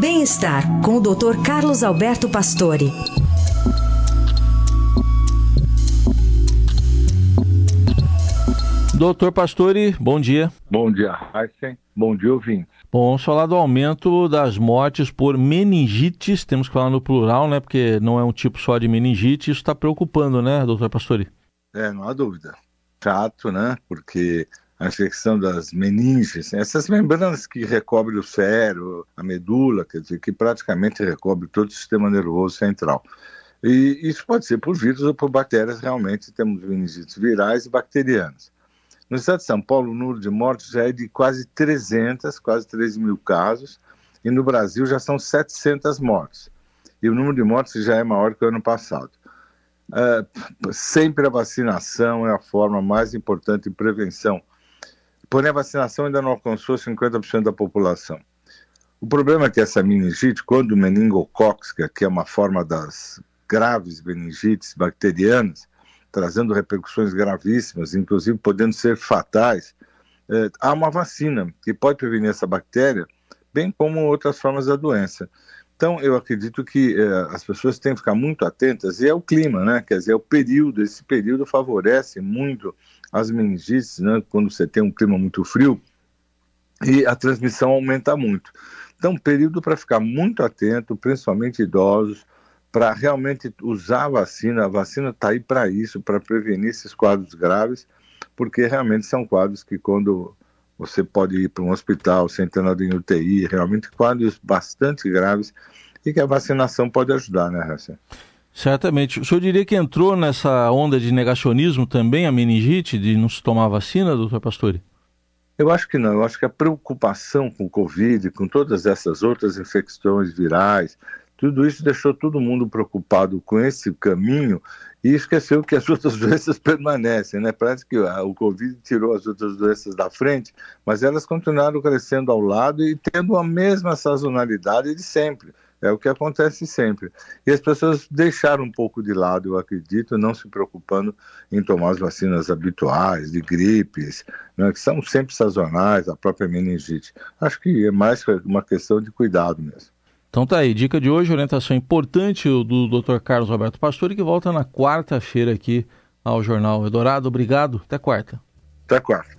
Bem-estar com o Dr. Carlos Alberto Pastore. Doutor Pastore, bom dia. Bom dia, Heisen. Bom dia, ouvintes. Bom, vamos falar do aumento das mortes por meningites, temos que falar no plural, né? Porque não é um tipo só de meningite, isso está preocupando, né, doutor Pastore? É, não há dúvida. Chato, né? Porque a infecção das meninges, essas membranas que recobrem o cérebro, a medula, quer dizer, que praticamente recobre todo o sistema nervoso central. E isso pode ser por vírus ou por bactérias, realmente temos meningites virais e bacterianas. No estado de São Paulo, o número de mortes já é de quase 300, quase 13 mil casos, e no Brasil já são 700 mortes. E o número de mortes já é maior que o ano passado. Uh, sempre a vacinação é a forma mais importante de prevenção. Porém, a vacinação ainda não alcançou 50% da população. O problema é que essa meningite, quando meningocóxica, que é uma forma das graves meningites bacterianas, trazendo repercussões gravíssimas, inclusive podendo ser fatais, é, há uma vacina que pode prevenir essa bactéria, bem como outras formas da doença. Então, eu acredito que é, as pessoas têm que ficar muito atentas, e é o clima, né? Quer dizer, é o período, esse período favorece muito as meningites, né? Quando você tem um clima muito frio, e a transmissão aumenta muito. Então, período para ficar muito atento, principalmente idosos, para realmente usar a vacina. A vacina está aí para isso, para prevenir esses quadros graves, porque realmente são quadros que quando você pode ir para um hospital nada em UTI, realmente quadros bastante graves e que a vacinação pode ajudar, né, Hassan? Certamente. O senhor diria que entrou nessa onda de negacionismo também a meningite, de não se tomar vacina, doutor Pastore? Eu acho que não. Eu acho que a preocupação com o Covid, com todas essas outras infecções virais, tudo isso deixou todo mundo preocupado com esse caminho e esqueceu que as outras doenças permanecem, né? Parece que o Covid tirou as outras doenças da frente, mas elas continuaram crescendo ao lado e tendo a mesma sazonalidade de sempre. É o que acontece sempre. E as pessoas deixaram um pouco de lado, eu acredito, não se preocupando em tomar as vacinas habituais, de gripes, né, que são sempre sazonais, a própria meningite. Acho que é mais uma questão de cuidado mesmo. Então tá aí, dica de hoje, orientação importante do Dr. Carlos Roberto Pastore, que volta na quarta-feira aqui ao Jornal Eldorado. Obrigado, até quarta. Até quarta.